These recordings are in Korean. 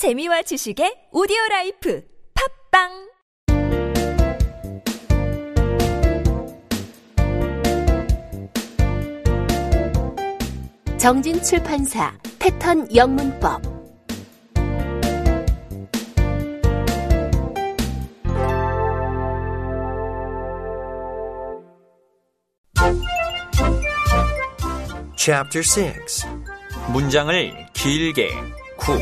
재미와 지식의 오디오 라이프 팝빵! 정진 출판사 패턴 영문법. Chapter 6 문장을 길게 구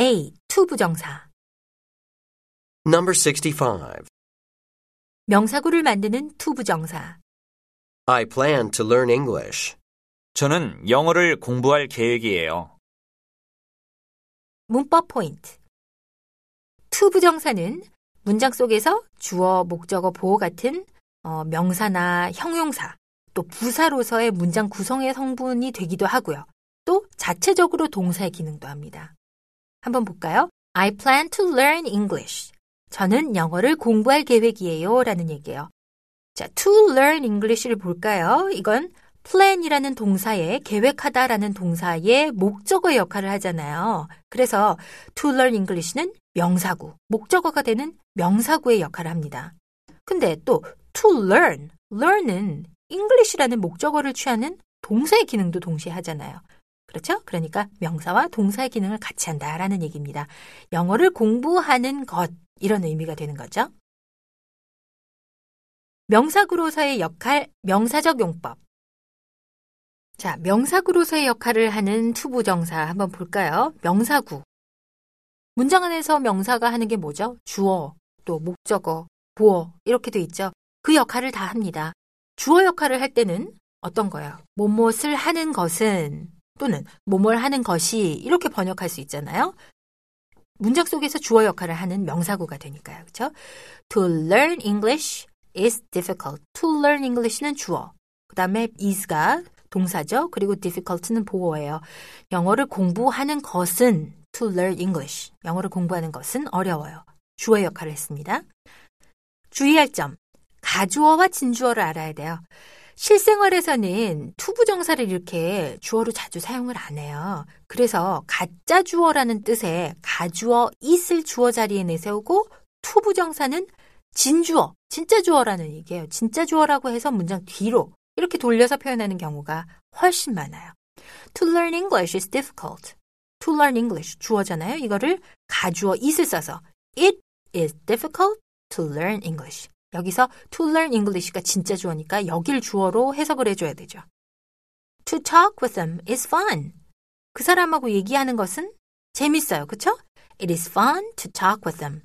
A. 투부정사 Number 65. 명사구를 만드는 투부정사 I plan to learn English. 저는 영어를 공부할 계획이에요. 문법 포인트 투부정사는 문장 속에서 주어, 목적어, 보어 같은 어, 명사나 형용사 또 부사로서의 문장 구성의 성분이 되기도 하고요. 또 자체적으로 동사의 기능도 합니다. 한번 볼까요? I plan to learn English. 저는 영어를 공부할 계획이에요. 라는 얘기예요. 자, to learn English를 볼까요? 이건 plan이라는 동사에 계획하다라는 동사의 목적어 역할을 하잖아요. 그래서 to learn English는 명사구, 목적어가 되는 명사구의 역할을 합니다. 근데 또 to learn, learn은 English라는 목적어를 취하는 동사의 기능도 동시에 하잖아요. 그렇죠? 그러니까 명사와 동사의 기능을 같이 한다라는 얘기입니다. 영어를 공부하는 것 이런 의미가 되는 거죠. 명사구로서의 역할, 명사적 용법. 자, 명사구로서의 역할을 하는 투부정사 한번 볼까요? 명사구. 문장 안에서 명사가 하는 게 뭐죠? 주어, 또 목적어, 보어 이렇게 돼 있죠. 그 역할을 다 합니다. 주어 역할을 할 때는 어떤 거요? 뭐뭣을 하는 것은 또는 뭐뭘 하는 것이 이렇게 번역할 수 있잖아요. 문장 속에서 주어 역할을 하는 명사구가 되니까요. 그렇죠? To learn English is difficult. To learn English는 주어. 그다음에 is가 동사죠. 그리고 difficult는 보어예요. 영어를 공부하는 것은 to learn English. 영어를 공부하는 것은 어려워요. 주어 역할을 했습니다. 주의할 점. 가주어와 진주어를 알아야 돼요. 실생활에서는 투부정사를 이렇게 주어로 자주 사용을 안 해요. 그래서 가짜 주어라는 뜻의 가주어 it을 주어 자리에 내세우고 투부정사는 진주어, 진짜 주어라는 얘기예요. 진짜 주어라고 해서 문장 뒤로 이렇게 돌려서 표현하는 경우가 훨씬 많아요. To learn English is difficult. To learn English 주어잖아요. 이거를 가주어 it을 써서 It is difficult to learn English. 여기서 to learn English가 진짜 주어니까 여길 주어로 해석을 해줘야 되죠. To talk with them is fun. 그 사람하고 얘기하는 것은 재밌어요. 그쵸? It is fun to talk with them.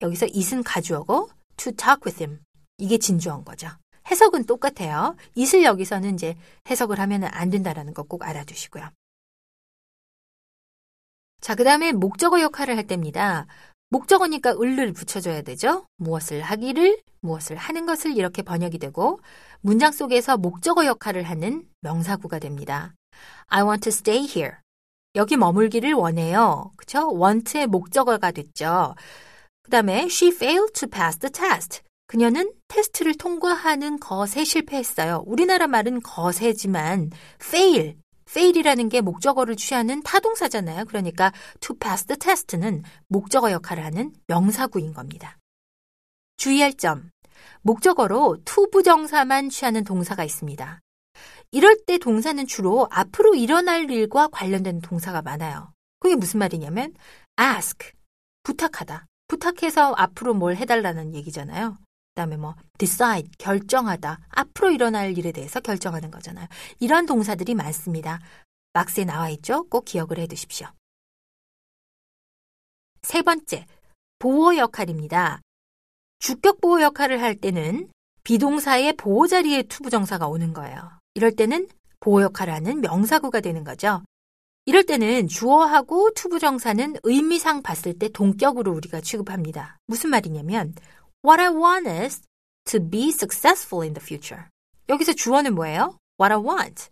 여기서 it은 가주어고 to talk with them. 이게 진주어인 거죠. 해석은 똑같아요. it을 여기서는 이제 해석을 하면 안 된다라는 거 꼭 알아두시고요. 자, 그 다음에 목적어 역할을 할 때입니다. 목적어니까 을을 붙여줘야 되죠. 무엇을 하기를, 무엇을 하는 것을 이렇게 번역이 되고 문장 속에서 목적어 역할을 하는 명사구가 됩니다. I want to stay here. 여기 머물기를 원해요. 그쵸? want의 목적어가 됐죠. 그 다음에 she failed to pass the test. 그녀는 테스트를 통과하는 것에 실패했어요. 우리나라 말은 것에지만 fail, fail이라는 게 목적어를 취하는 타동사잖아요. 그러니까 to pass the test는 목적어 역할을 하는 명사구인 겁니다. 주의할 점. 목적어로 to 부정사만 취하는 동사가 있습니다. 이럴 때 동사는 주로 앞으로 일어날 일과 관련된 동사가 많아요. 그게 무슨 말이냐면 ask, 부탁하다. 부탁해서 앞으로 뭘 해달라는 얘기잖아요. 그다음에 뭐 decide 결정하다 앞으로 일어날 일에 대해서 결정하는 거잖아요. 이런 동사들이 많습니다. 박스에 나와 있죠. 꼭 기억을 해 두십시오. 세 번째 보호 역할입니다. 주격 보호 역할을 할 때는 be동사의 보어 자리에 투부정사가 오는 거예요. 이럴 때는 보어 역할을 하는 명사구가 되는 거죠. 이럴 때는 주어하고 투부정사는 의미상 봤을 때 동격으로 우리가 취급합니다. 무슨 말이냐면 What I want is to be successful in the future. 여기서 주어는 뭐예요? What I want.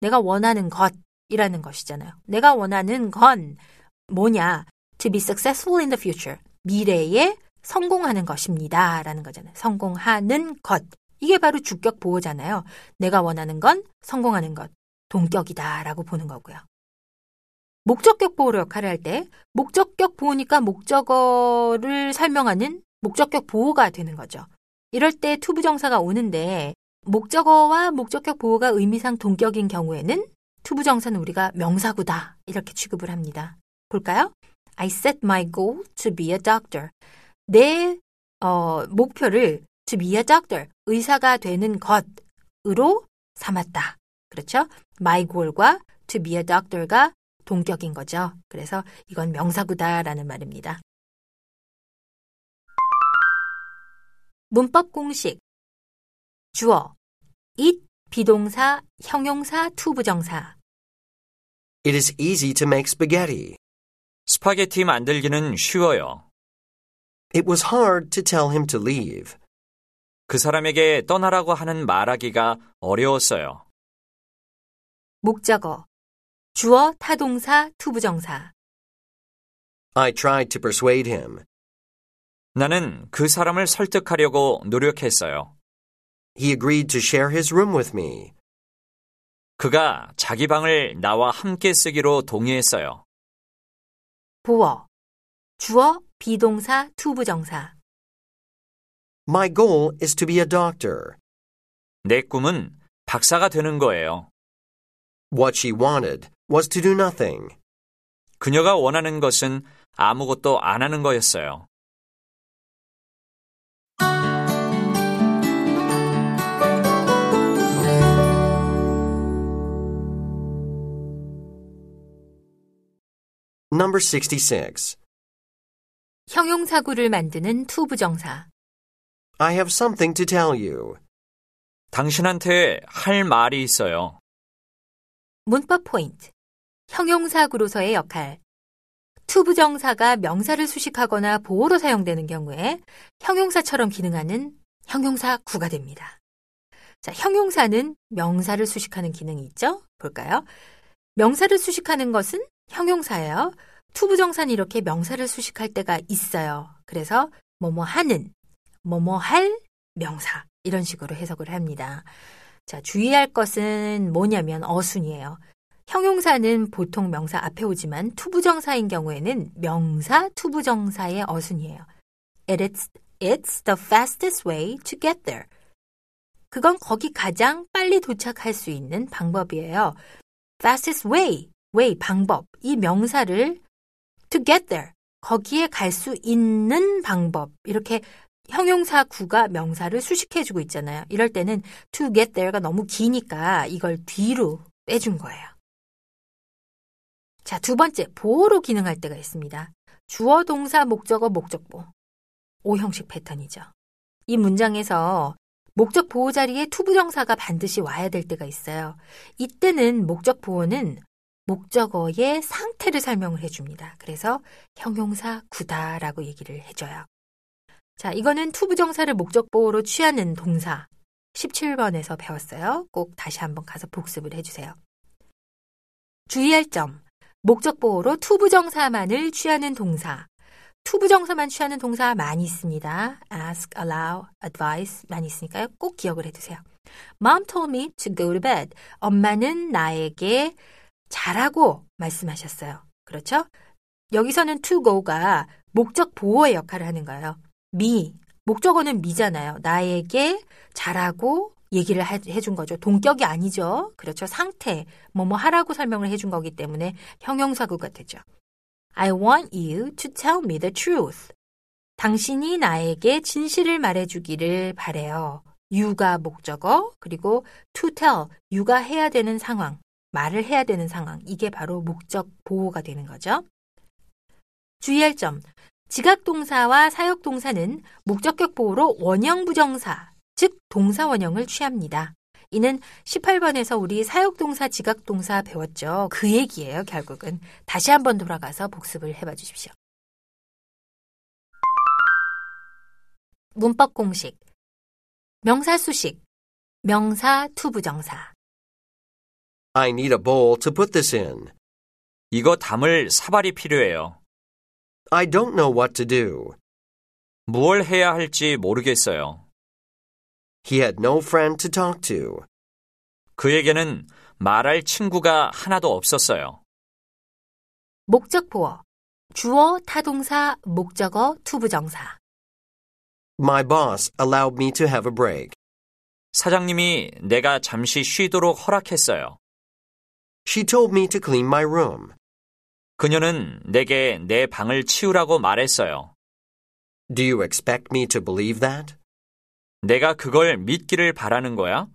내가 원하는 것이라는 것이잖아요. 내가 원하는 건 뭐냐? To be successful in the future. 미래에 성공하는 것입니다. 라는 거잖아요. 성공하는 것. 이게 바로 주격 보어잖아요. 내가 원하는 건 성공하는 것. 동격이다. 라고 보는 거고요. 목적격 보호로 역할을 할 때, 목적격 보어니까 목적어를 설명하는 목적격 보어가 되는 거죠. 이럴 때 투부정사가 오는데, 목적어와 목적격 보어가 의미상 동격인 경우에는 투부정사는 우리가 명사구다. 이렇게 취급을 합니다. 볼까요? I set my goal to be a doctor. 내 어, 목표를 to be a doctor, 의사가 되는 것으로 삼았다. 그렇죠? my goal과 to be a doctor가 동격인 거죠. 그래서 이건 명사구다라는 말입니다. 문법 공식 주어 it be동사, 형용사, 투부정사 It is easy to make spaghetti. 스파게티 만들기는 쉬워요. It was hard to tell him to leave. 그 사람에게 떠나라고 하는 말하기가 어려웠어요. 목적어 주어, 타동사, 투부정사 I tried to persuade him. 나는 그 사람을 설득하려고 노력했어요. He agreed to share his room with me. 그가 자기 방을 나와 함께 쓰기로 동의했어요. 보어 주어, be동사, 투부정사 My goal is to be a doctor. 내 꿈은 박사가 되는 거예요. What she wanted was to do nothing. 그녀가 원하는 것은 아무것도 안 하는 거였어요. Number 66. 형용사구를 만드는 투부정사 I have something to tell you. 당신한테 할 말이 있어요. 문법 포인트 형용사구로서의 역할 투부정사가 명사를 수식하거나 보호로 사용되는 경우에 형용사처럼 기능하는 형용사구가 됩니다. 자, 형용사는 명사를 수식하는 기능이 있죠? 볼까요? 명사를 수식하는 것은 형용사예요. 투부정사는 이렇게 명사를 수식할 때가 있어요. 그래서 뭐뭐 하는, 뭐뭐 할 명사 이런 식으로 해석을 합니다. 자, 주의할 것은 뭐냐면 어순이에요. 형용사는 보통 명사 앞에 오지만 투부정사인 경우에는 명사 투부정사의 어순이에요. It's, it's the fastest way to get there. 그건 거기 가장 빨리 도착할 수 있는 방법이에요. fastest way, way, 방법. 이 명사를 to get there, 거기에 갈 수 있는 방법. 이렇게 형용사 구가 명사를 수식해 주고 있잖아요. 이럴 때는 to get there가 너무 기니까 이걸 뒤로 빼준 거예요. 자, 두 번째, 보호로 기능할 때가 있습니다. 주어, 동사, 목적어, 목적보. 오 형식 패턴이죠. 이 문장에서 목적 보어 자리에 투부정사가 반드시 와야 될 때가 있어요. 이때는 목적 보어는 목적어의 상태를 설명을 해줍니다. 그래서 형용사구다라고 얘기를 해줘요. 자, 이거는 투 부정사를 목적 보호로 취하는 동사 17번에서 배웠어요. 꼭 다시 한번 가서 복습을 해주세요. 주의할 점. 목적 보호로 투부정사만을 취하는 동사. 투부정사만 취하는 동사 많이 있습니다. ask, allow, advise 많이 있으니까요. 꼭 기억을 해두세요. Mom told me to go to bed. 엄마는 나에게 자라고 말씀하셨어요. 그렇죠? 여기서는 to go가 목적 보어의 역할을 하는 거예요. me, 목적어는 me잖아요. 나에게 자라고 얘기를 해준 거죠. 동격이 아니죠. 그렇죠. 상태, 뭐뭐 하라고 설명을 해준 거기 때문에 형용사구가 되죠. I want you to tell me the truth. 당신이 나에게 진실을 말해주기를 바래요. you가 목적어, 그리고 to tell, you가 해야 되는 상황, 말을 해야 되는 상황. 이게 바로 목적 보호가 되는 거죠. 주의할 점. 지각동사와 사역동사는 목적격 보호로 원형 부정사, 즉 동사 원형을 취합니다. 이는 18번에서 우리 사역동사, 지각동사 배웠죠. 그 얘기예요, 결국은. 다시 한번 돌아가서 복습을 해봐 주십시오. 문법 공식. 명사 수식. 명사 투부정사. I need a bowl to put this in. 이거 담을 사발이 필요해요. I don't know what to do. 무얼 해야 할지 모르겠어요. He had no friend to talk to. 그에게는 말할 친구가 하나도 없었어요. 목적 보어. 주어, 타동사, 목적어, 투부정사. My boss allowed me to have a break. 사장님이 내가 잠시 쉬도록 허락했어요. She told me to clean my room. 그녀는 내게 내 방을 치우라고 말했어요. Do you expect me to believe that? 내가 그걸 믿기를 바라는 거야?